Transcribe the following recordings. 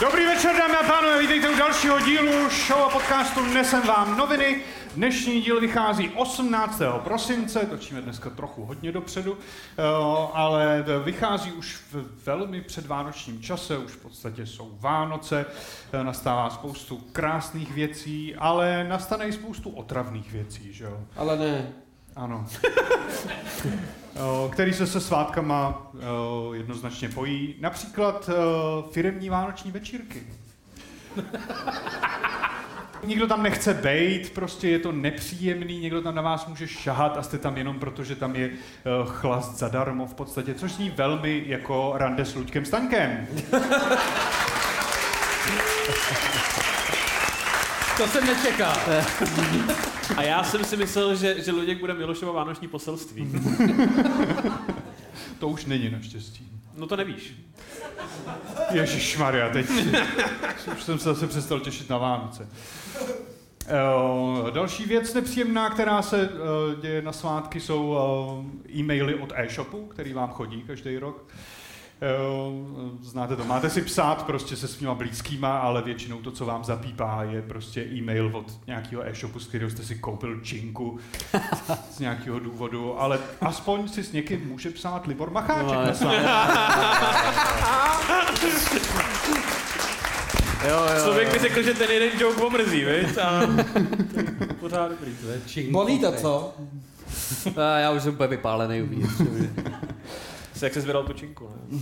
Dobrý večer, dámy a pánové, vítejte u dalšího dílu show a podcastu Nesem vám noviny. Dnešní díl vychází 18. prosince, točíme dneska trochu hodně dopředu, eh, ale vychází už v velmi předvánočním čase, už v podstatě jsou Vánoce, eh, nastává spoustu krásných věcí, ale nastane i spoustu otravných věcí, že jo? Ale ne. Ano. Eh, který se se svátkama eh, jednoznačně pojí. Například eh, firemní vánoční večírky. Nikdo tam nechce bejt, prostě je to nepříjemný, někdo tam na vás může šahat a jste tam jenom proto, že tam je chlast zadarmo v podstatě, což zní velmi jako rande s Luďkem Staňkem. To jsem nečekal. A já jsem si myslel, že, že Luděk bude Milošovo vánoční poselství. to už není naštěstí. No to nevíš. Ježíš Maria, teď už jsem se zase přestal těšit na Vánoce. Uh, další věc nepříjemná, která se uh, děje na svátky, jsou uh, e-maily od e-shopu, který vám chodí každý rok. Znáte to, máte si psát prostě se svýma blízkýma, ale většinou to, co vám zapípá, je prostě e-mail od nějakého e-shopu, z kterého jste si koupil činku z nějakého důvodu, ale aspoň si s někým může psát Libor Macháček no, na Jo, jo, Člověk by řekl, že ten jeden joke omrzí, viď? A pořád dobrý. Bolí to, co? já už jsem úplně vypálený uvnitř. Se jak se zvedal tu činku, ne?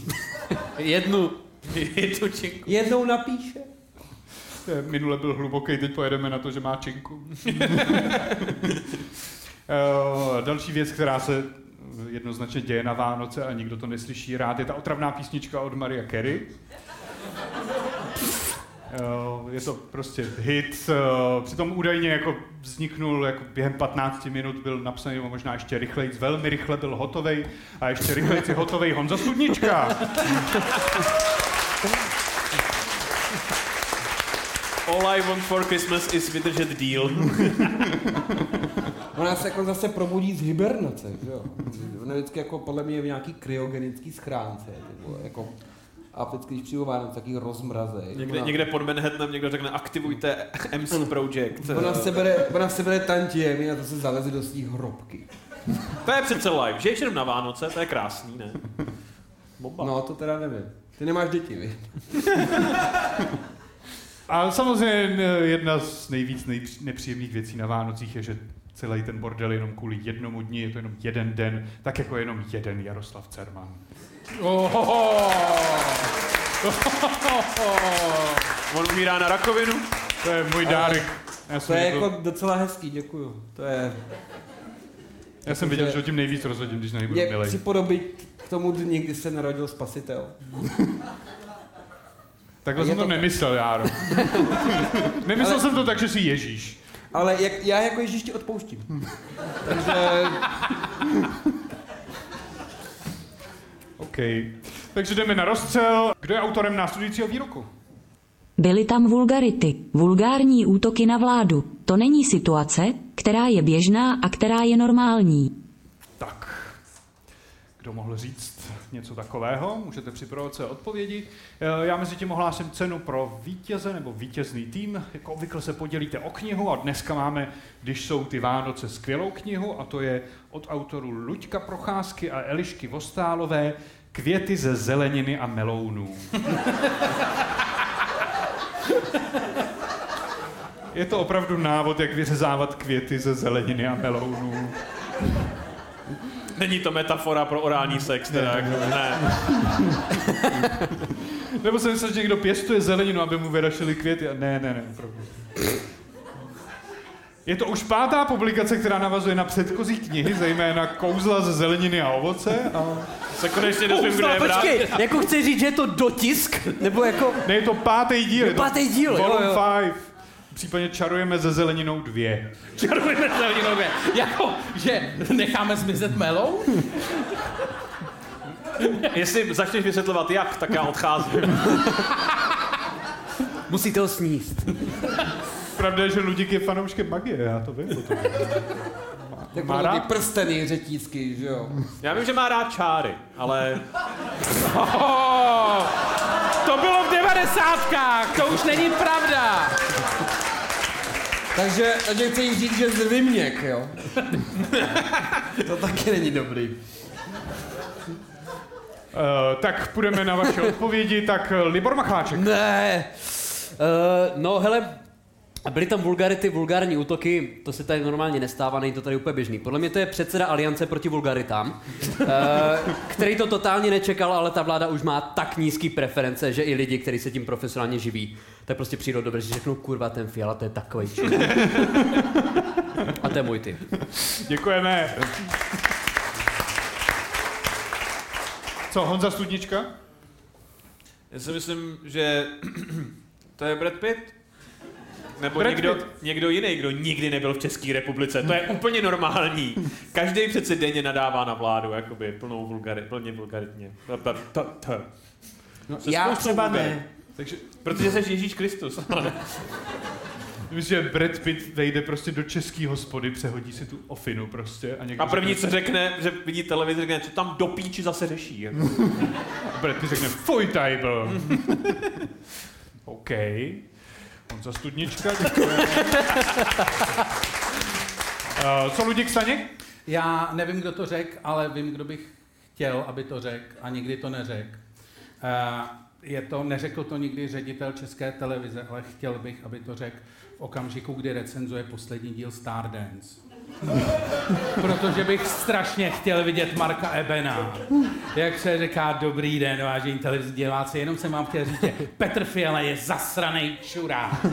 Jednu. Jednu činku. Jednou napíše. Minule byl hluboký, teď pojedeme na to, že má činku. Další věc, která se jednoznačně děje na Vánoce a nikdo to neslyší rád, je ta otravná písnička od Maria Carey. Eh, je to prostě hit, eh, přitom údajně jako vzniknul jako během 15 minut, byl napsaný možná ještě rychleji, velmi rychle byl hotový a ještě rychleji je hotový Honza Studnička. All I want for Christmas is vydržet díl. Ona se jako zase probudí z hibernace, jo. Ona vždycky jako podle mě je v nějaký kryogenický schránce, jako a vždycky, když přijdu Vánoce, taký rozmraze. Někde, ona, někde pod Manhattanem někdo řekne, aktivujte MC Project. Ona se bere, ona se bere tantiemi a to se zaleze do svých hrobky. To je přece live. Žiješ jenom na Vánoce, to je krásný, ne? Bomba. No, to teda nevím. Ty nemáš děti, vy? a samozřejmě jedna z nejvíc nepříjemných věcí na Vánocích je, že celý ten bordel jenom kvůli jednomu dní, je to jenom jeden den, tak jako jenom jeden Jaroslav Cerman. Oh, On umírá na rakovinu? To je můj dárek. Já to je jako docela hezký, děkuju. To je... Já jsem viděl, že o tím nejvíc rozhodím, když nebudu milej. Je připodobit k tomu dni, kdy se narodil spasitel. Takhle jsem to, to nemyslel, Járo. nemyslel Ale... jsem to tak, že jsi Ježíš. Ale jak, já jako Ježíš ti odpouštím. Takže... OK. Takže jdeme na rozstřel. Kdo je autorem následujícího výroku? Byly tam vulgarity, vulgární útoky na vládu. To není situace, která je běžná a která je normální. Tak, kdo mohl říct něco takového? Můžete připravovat své odpovědi. Eh, já mezi tím ohlásím cenu pro vítěze nebo vítězný tým. Jako obvykle se podělíte o knihu a dneska máme, když jsou ty Vánoce, skvělou knihu a to je od autorů Luďka Procházky a Elišky Vostálové Květy ze zeleniny a melounů. Je to opravdu návod, jak vyřezávat květy ze zeleniny a melounů. Není to metafora pro orální sex, teda ne. Jako, ne. Nebo jsem myslel, že někdo pěstuje zeleninu, aby mu vyrašily květy. Ne, ne, ne, opravdu. Je to už pátá publikace, která navazuje na předchozí knihy, zejména Kouzla ze zeleniny a ovoce. A se konečně dozvím, kdo je Počkej, jako chci říct, že je to dotisk? Nebo jako... Ne, je to pátý díl. Je to pátý díl, jo, jo. five. Případně čarujeme ze zeleninou dvě. Čarujeme ze zeleninou dvě. Jako, že necháme zmizet melou? Jestli začneš vysvětlovat jak, tak já odcházím. Musíte ho sníst. Pravda je, že Ludik je fanouškem magie, já to vím. To tak má rád prsteny řetízky, že jo? Já vím, že má rád čáry, ale... to bylo v devadesátkách, to už není pravda. Takže, takže chci jim říct, že zryměk, jo. to taky není dobrý. Uh, tak půjdeme na vaše odpovědi, tak eh, Libor Macháček. Ne. Uh, no hele, byly tam vulgarity, vulgární útoky, to se tady normálně nestává, není to tady úplně běžný. Podle mě to je předseda Aliance proti vulgaritám, uh, který to totálně nečekal, ale ta vláda už má tak nízký preference, že i lidi, kteří se tím profesionálně živí, tak prostě přijdou dobře, že řeknou, kurva, ten Fiala, to je takový A to je můj typ. Děkujeme. Co, Honza Studnička? Já si myslím, že to je Brad Pitt. Nebo Brad někdo, Pitt. někdo jiný, kdo nikdy nebyl v České republice. To je úplně normální. Každý přece denně nadává na vládu, jakoby plnou vulgari, plně vulgaritně. To, to, to, to. No, Se já třeba ne. Takže Protože jsi Ježíš Kristus. myslím, že Brad Pitt vejde prostě do český hospody, přehodí si tu ofinu prostě a někdo A první, řekne, co řekne, že vidí televizi, řekne, co tam do píči zase řeší. jako. Brad Pitt řekne, fuj tady byl. OK. Honza Studnička, děkujeme. Uh, co Luděk Staněk? Já nevím, kdo to řekl, ale vím, kdo bych chtěl, aby to řekl a nikdy to neřekl. Eh, Je to, neřekl to nikdy ředitel České televize, ale chtěl bych, aby to řekl v okamžiku, kdy recenzuje poslední díl Stardance. Protože bych strašně chtěl vidět Marka Ebena. Jak se říká, dobrý den, vážení televizní diváci, jenom jsem vám chtěl říct, že Petr Fiala je zasranej čurák.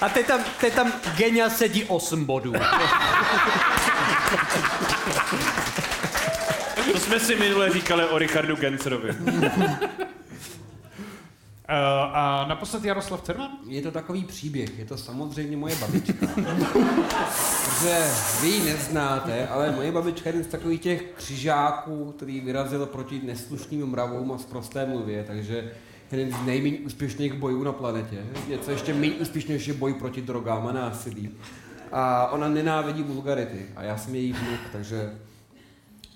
A teď tam, teď tam Genia sedí 8 bodů. To jsme si minule říkali o Richardu Gencerovi. Uh, a naposled Jaroslav Cerman? Je to takový příběh, je to samozřejmě moje babička. Protože vy ji neznáte, ale moje babička je jeden z takových těch křižáků, který vyrazil proti neslušným mravům a sprosté mluvě, takže jeden z nejméně úspěšných bojů na planetě. Něco ještě méně úspěšnější boj proti drogám a násilí. A ona nenávidí vulgarity a já jsem její vnuk, takže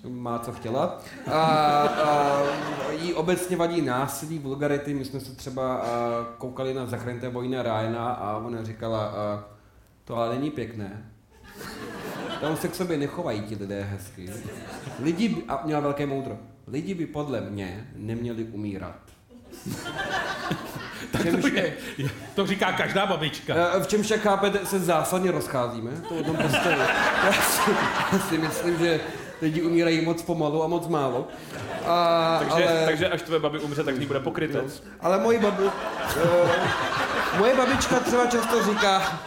má co chtěla. A, a jí obecně vadí násilí, vulgarity. My jsme se třeba a, koukali na Zachraňte Vojna Ryana a ona říkala, a, to ale není pěkné. Tam se k sobě nechovají ti lidé hezky. Lidi, by, a měla velké moudro, lidi by podle mě neměli umírat. To, je, to říká každá babička. V čem však chápete, se zásadně rozcházíme. To o tom prostě, já si, já si myslím, že lidi umírají moc pomalu a moc málo. A, Takže, ale, takže až tvoje babi umře, tak z ní bude pokrytec. ale moje, babi, uh, moje babička třeba často říká,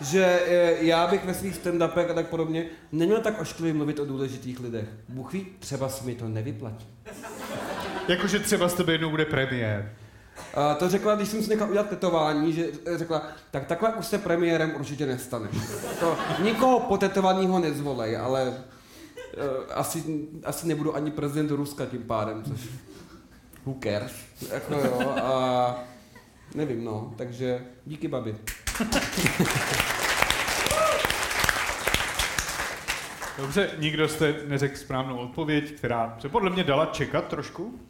že eh, já bych ve svých stand-upech a tak podobně neměl tak ošklivě mluvit o důležitých lidech. Bůh ví, třeba se mi to nevyplatí. Jakože třeba z tebe jednou bude premiér. A to řekla, když jsem si nechal udělat tetování, že řekla, tak takhle už se premiérem určitě nestaneš. To nikoho potetovaného nezvolej, ale asi, asi nebudu ani prezident Ruska tím pádem, což who cares, jako jo, a nevím no, takže díky babi. Dobře, nikdo jste neřekl správnou odpověď, která se podle mě dala čekat trošku.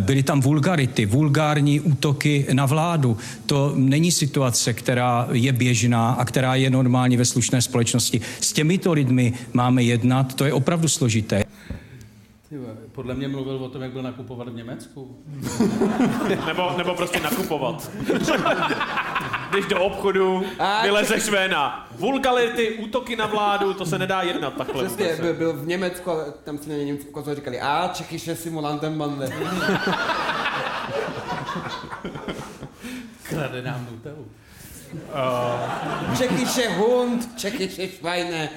Byly tam vulgarity, vulgární útoky na vládu. To není situace, která je běžná a která je normální ve slušné společnosti. S těmito lidmi máme jednat, to je opravdu složité. Podle mě mluvil o tom, jak byl nakupovat v Německu. Nebo, nebo prostě nakupovat. Když do obchodu vylezeš ven na vulgarity, útoky na vládu, to se nedá jednat takhle. Přesně, byl, byl v Německu, ale tam si na ně Němci ukazovali, říkali, a Čechyše simulantem bande. Krade nám Nutellu. Čechyše hund, Čechyše švajne.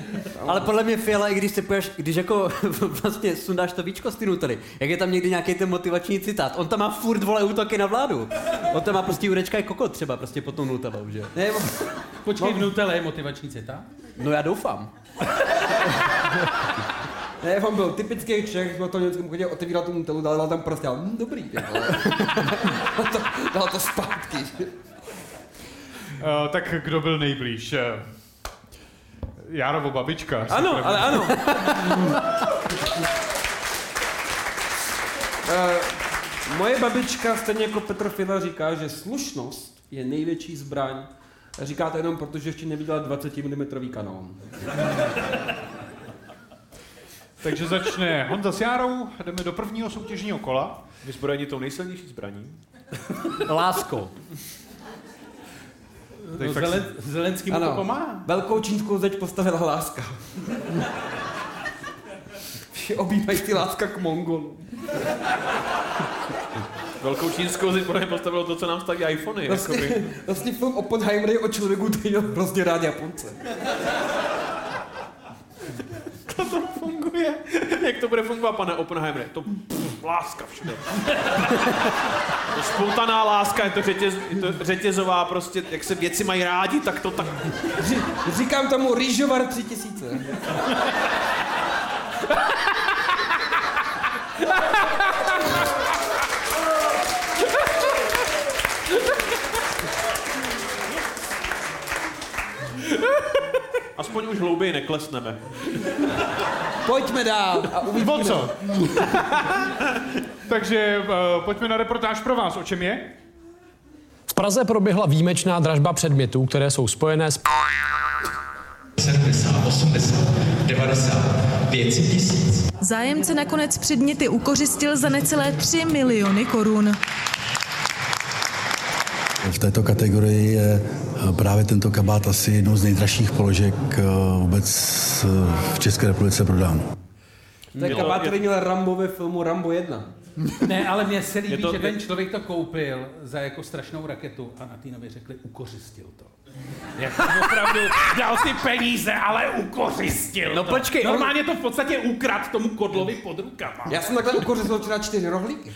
Ale podle mě Fiala, i když se poješ, když jako vlastně sundáš to víčko z ty Nutelly, jak je tam někdy nějaký ten motivační citát, on tam má furt vole útoky na vládu. On tam má prostě Jurečka je kokot třeba prostě pod tou Nutellou, že? Ne, Počkej, v Nutelle je motivační citát? No já doufám. Ne, on byl typický Čech, byl to německém chodě, otevíral tu Nutellu, dal tam prostě, hm, dobrý, ty vole. dal, to, dal to zpátky. Uh, tak kdo byl nejblíž? Eh, Járovo babička. Ano, první. ale ano. Eh, Moje babička, stejně jako Petr Fila, říká, že slušnost je největší zbraň. Říká to jenom proto, že ještě neviděla 20 mm kanón. Takže začne Honza s Járou, jdeme do prvního soutěžního kola. Vyzbrojení tou nejsilnější zbraní. Láskou. No, fakt Zelen, Zelenský mu to pomáhá. Velkou čínskou zeď postavila láska. Všichni objímají ty láska k Mongolu. Velkou čínskou zeď podle postavilo to, co nám staví iPhony. Vlastně, jakoby. vlastně film Oppenheimer je o člověku, který měl hrozně rád Japonce. Funguje. Jak to bude fungovat, pane Oppenheimer? To pff, láska všude. to spoutaná láska, je to, řetěz, je to řetězová prostě, jak se věci mají rádi, tak to tak... Ří, říkám tomu Rýžovar 3000. Aspoň už hlouběji neklesneme. Pojďme dál a uvidíme. O co? Takže uh, pojďme na reportáž pro vás. O čem je? V Praze proběhla výjimečná dražba předmětů, které jsou spojené s 70, 80, 90, 500 tisíc. Zájemce nakonec předměty ukořistil za necelé 3 miliony korun. V této kategorii je eh, právě tento kabát asi jednou z nejdražších položek eh, vůbec eh, v České republice prodán. To je kabát, který měl Rambo ve filmu Rambo 1. Ne, ale mně se líbí, to- že ten člověk to koupil za jako strašnou raketu a na Týnovi řekli, ukořistil to. Jak opravdu dal ty peníze, ale ukořistil No to. počkej, on- Normálně to v podstatě ukrad tomu kodlovi pod rukama. Já jsem takhle ukořistil včera čtyři rohlíky.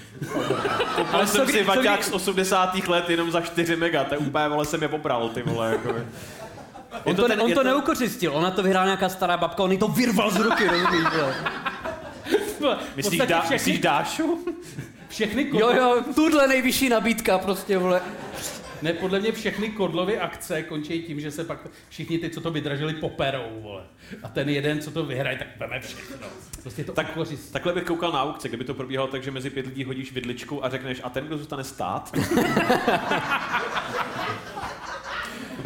Ale jsem co si co vaťák kdy- z 80. let jenom za 4 mega, to je úplně, vole, jsem je pobral, ty vole, jako. On to, on to neukořistil, ona to vyhrála nějaká stará babka, on jí to vyrval z ruky, rozumíš? Vole. Myslíš, dá, všechny, myslíš Dášu? všechny Jo, kodlo, jo, tuhle nejvyšší nabídka prostě, vole. Ne, podle mě všechny kodlovy akce končí tím, že se pak všichni ty, co to vydražili, poperou, vole. A ten jeden, co to vyhraje, tak veme všechno. Prostě to Tak, ukořistil. takhle bych koukal na aukce, kdyby to probíhalo tak, že mezi pět lidí hodíš vidličku a řekneš, a ten, kdo zůstane stát?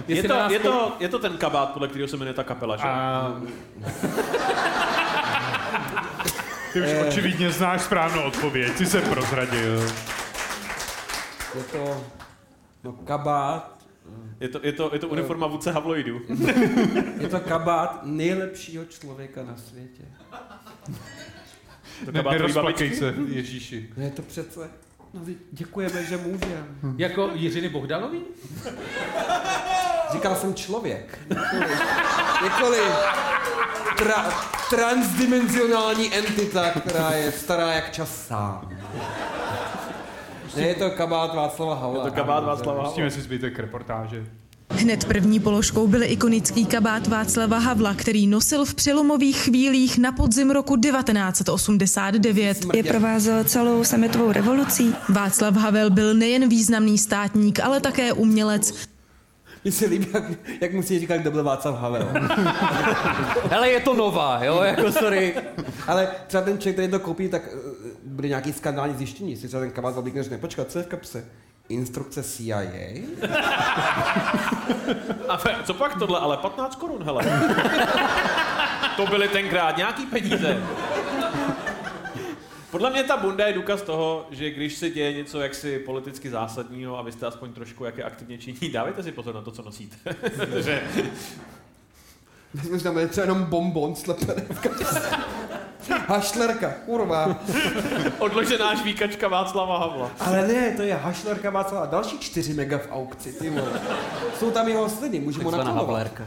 je, to, je, to, je to ten kabát, podle kterého se jmenuje ta kapela, že? A... Ty už očividně znáš správnou odpověď, ty se prozradil. Je to no, kabát, Je to, je to, je to uniforma vůdce Havloidu. je to kabát nejlepšího člověka na světě. To Ne, nerozplakej se, Ježíši. No je to přece, no děkujeme, že můžeme. Jako Jiřiny Bohdalový? Říkal jsem člověk. Nikoli tra, transdimenzionální entita, která je stará jak čas sám. Ne, je to kabát Václava Havla. Je to kabát Václava Havla. Pustíme si zbytek reportáže. Hned první položkou byl ikonický kabát Václava Havla, který nosil v přelomových chvílích na podzim roku 1989. Je provázel celou sametovou revolucí. Václav Havel byl nejen významný státník, ale také umělec. Mně se líbí, jak, jak musí říkat, kdo byl Václav Havel. Hele, je to nová, jo, jako sorry. Ale třeba ten člověk, který to koupí, tak uh, bude nějaký skandální zjištění. Si třeba ten kabát oblíkne, řekne, počkat, co je v kapse? Instrukce CIA? A fe- co pak tohle, ale 15 korun, hele. to byly tenkrát nějaký peníze. Podle mě ta bunda je důkaz toho, že když se děje něco jaksi politicky zásadního a vy jste aspoň trošku jak je aktivně činí, dávejte si pozor na to, co nosíte. Myslím, že tam je třeba jenom bonbon slepený v. Hašlerka, kurva. odložená žvíkačka Václava Havla. Ale ne, to je hašlerka Václava. Další 4 mega v aukci, ty vole. Jsou tam jeho sliny, můžu mu Takzvaná naklonovat. havlérka.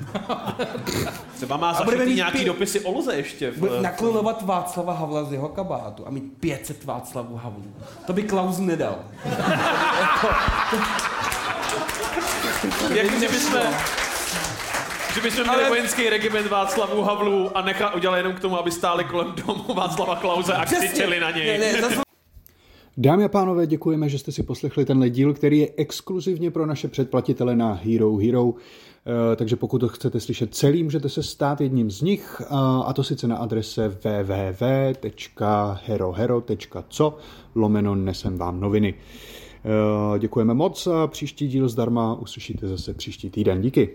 Třeba má zašitý nějaký pět- dopisy o Luze ještě. V, naklonovat Václava Havla z jeho kabátu a mít 500 Václavů Havlů. To by Klaus nedal. jak že bychom, že bychom měli Ale- vojenský regiment Václavu Havlu a nechal udělat jenom k tomu, aby stáli kolem domu Václava Klauze a křičeli na něj. Ne, ne, zase Dámy a pánové, děkujeme, že jste si poslechli tenhle díl, který je exkluzivně pro naše předplatitele na Hero Hero. Eh, takže pokud to chcete slyšet celý, můžete se stát jedním z nich, a to sice na adrese www.herohero.co lomeno nesem vám noviny. Eh, děkujeme moc a příští díl zdarma uslyšíte zase příští týden. Díky.